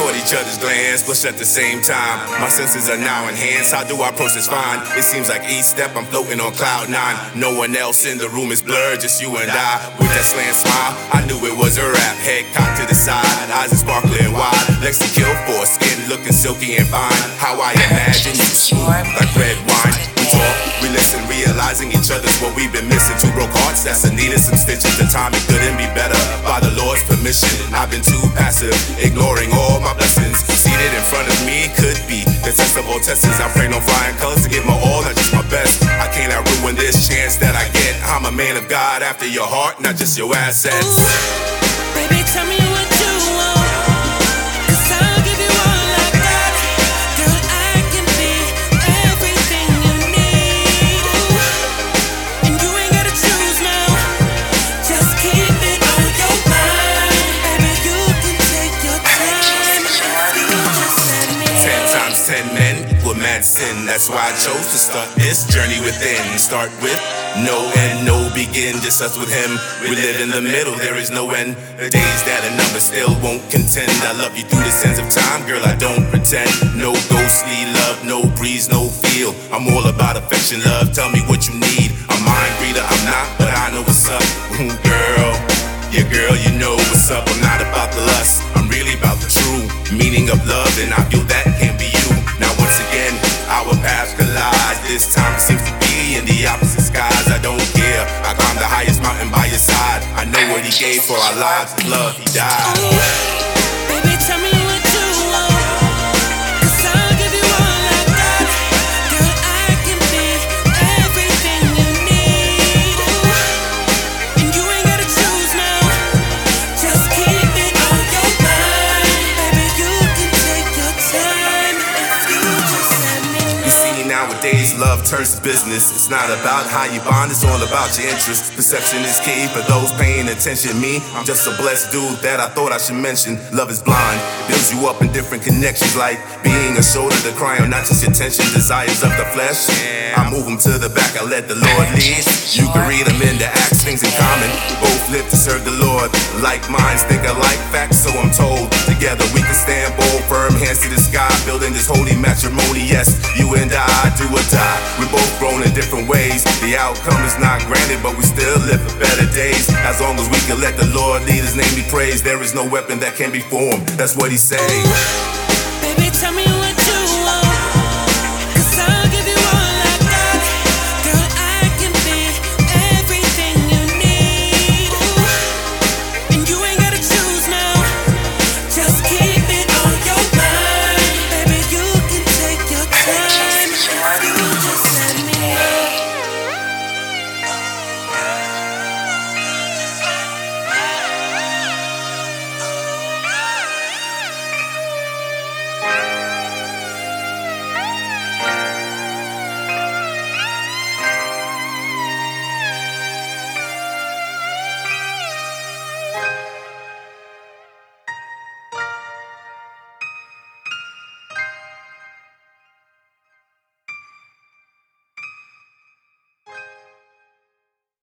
caught each other's glance, blush at the same time. My senses are now enhanced. How do I process fine? It seems like each step I'm floating on cloud nine. No one else in the room is blurred, just you and I. With that slant smile, I knew it was a rap. Head cocked to the side, eyes are sparkling wide. Lexi kill for skin looking silky and fine. How I imagine you smooth like red wine. We talk, we listen, realizing each other's what we've been missing. Two broke hearts that's a needed some stitches. The timing couldn't be better. By the Lord's permission, I've been too passive, ignoring all my blessings. Seated in front of me could be the test of all tests. I pray no flying colors to give my all, not just my best. I cannot ruin this chance that I get. I'm a man of God after your heart, not just your assets. Ooh, baby, tell me Ten men equal mad sin. That's why I chose to start this journey within. Start with no end, no begin. Just us with him. We live in the middle, there is no end. Days that a number still won't contend. I love you through the sands of time, girl. I don't pretend. No ghostly love, no breeze, no feel. I'm all about affection, love. Tell me what you need. I'm mind reader, I'm not, but I know what's up. Girl. Yeah, girl, you know what's up. I'm not about the lust, I'm really about the true meaning of love, and I feel that This time seems to be in the opposite skies. I don't care. I climb the highest mountain by your side. I know what he gave for our lives. Love, he died. Nowadays, love turns to business. It's not about how you bond, it's all about your interest. Perception is key for those paying attention. Me, I'm just a blessed dude that I thought I should mention. Love is blind, builds you up in different connections, like being a shoulder to cry on, not just your tension, desires of the flesh. I move them to the back, I let the Lord lead. You can read them in the Acts, things in common. Both live to Lord. Like minds think alike, facts, so I'm told. Together we can stand bold, firm hands to the sky, building this holy matrimony. Yes, you and I do or die. We both grown in different ways. The outcome is not granted, but we still live for better days. As long as we can let the Lord lead his name be praised, there is no weapon that can be formed. That's what he say. Baby, tell me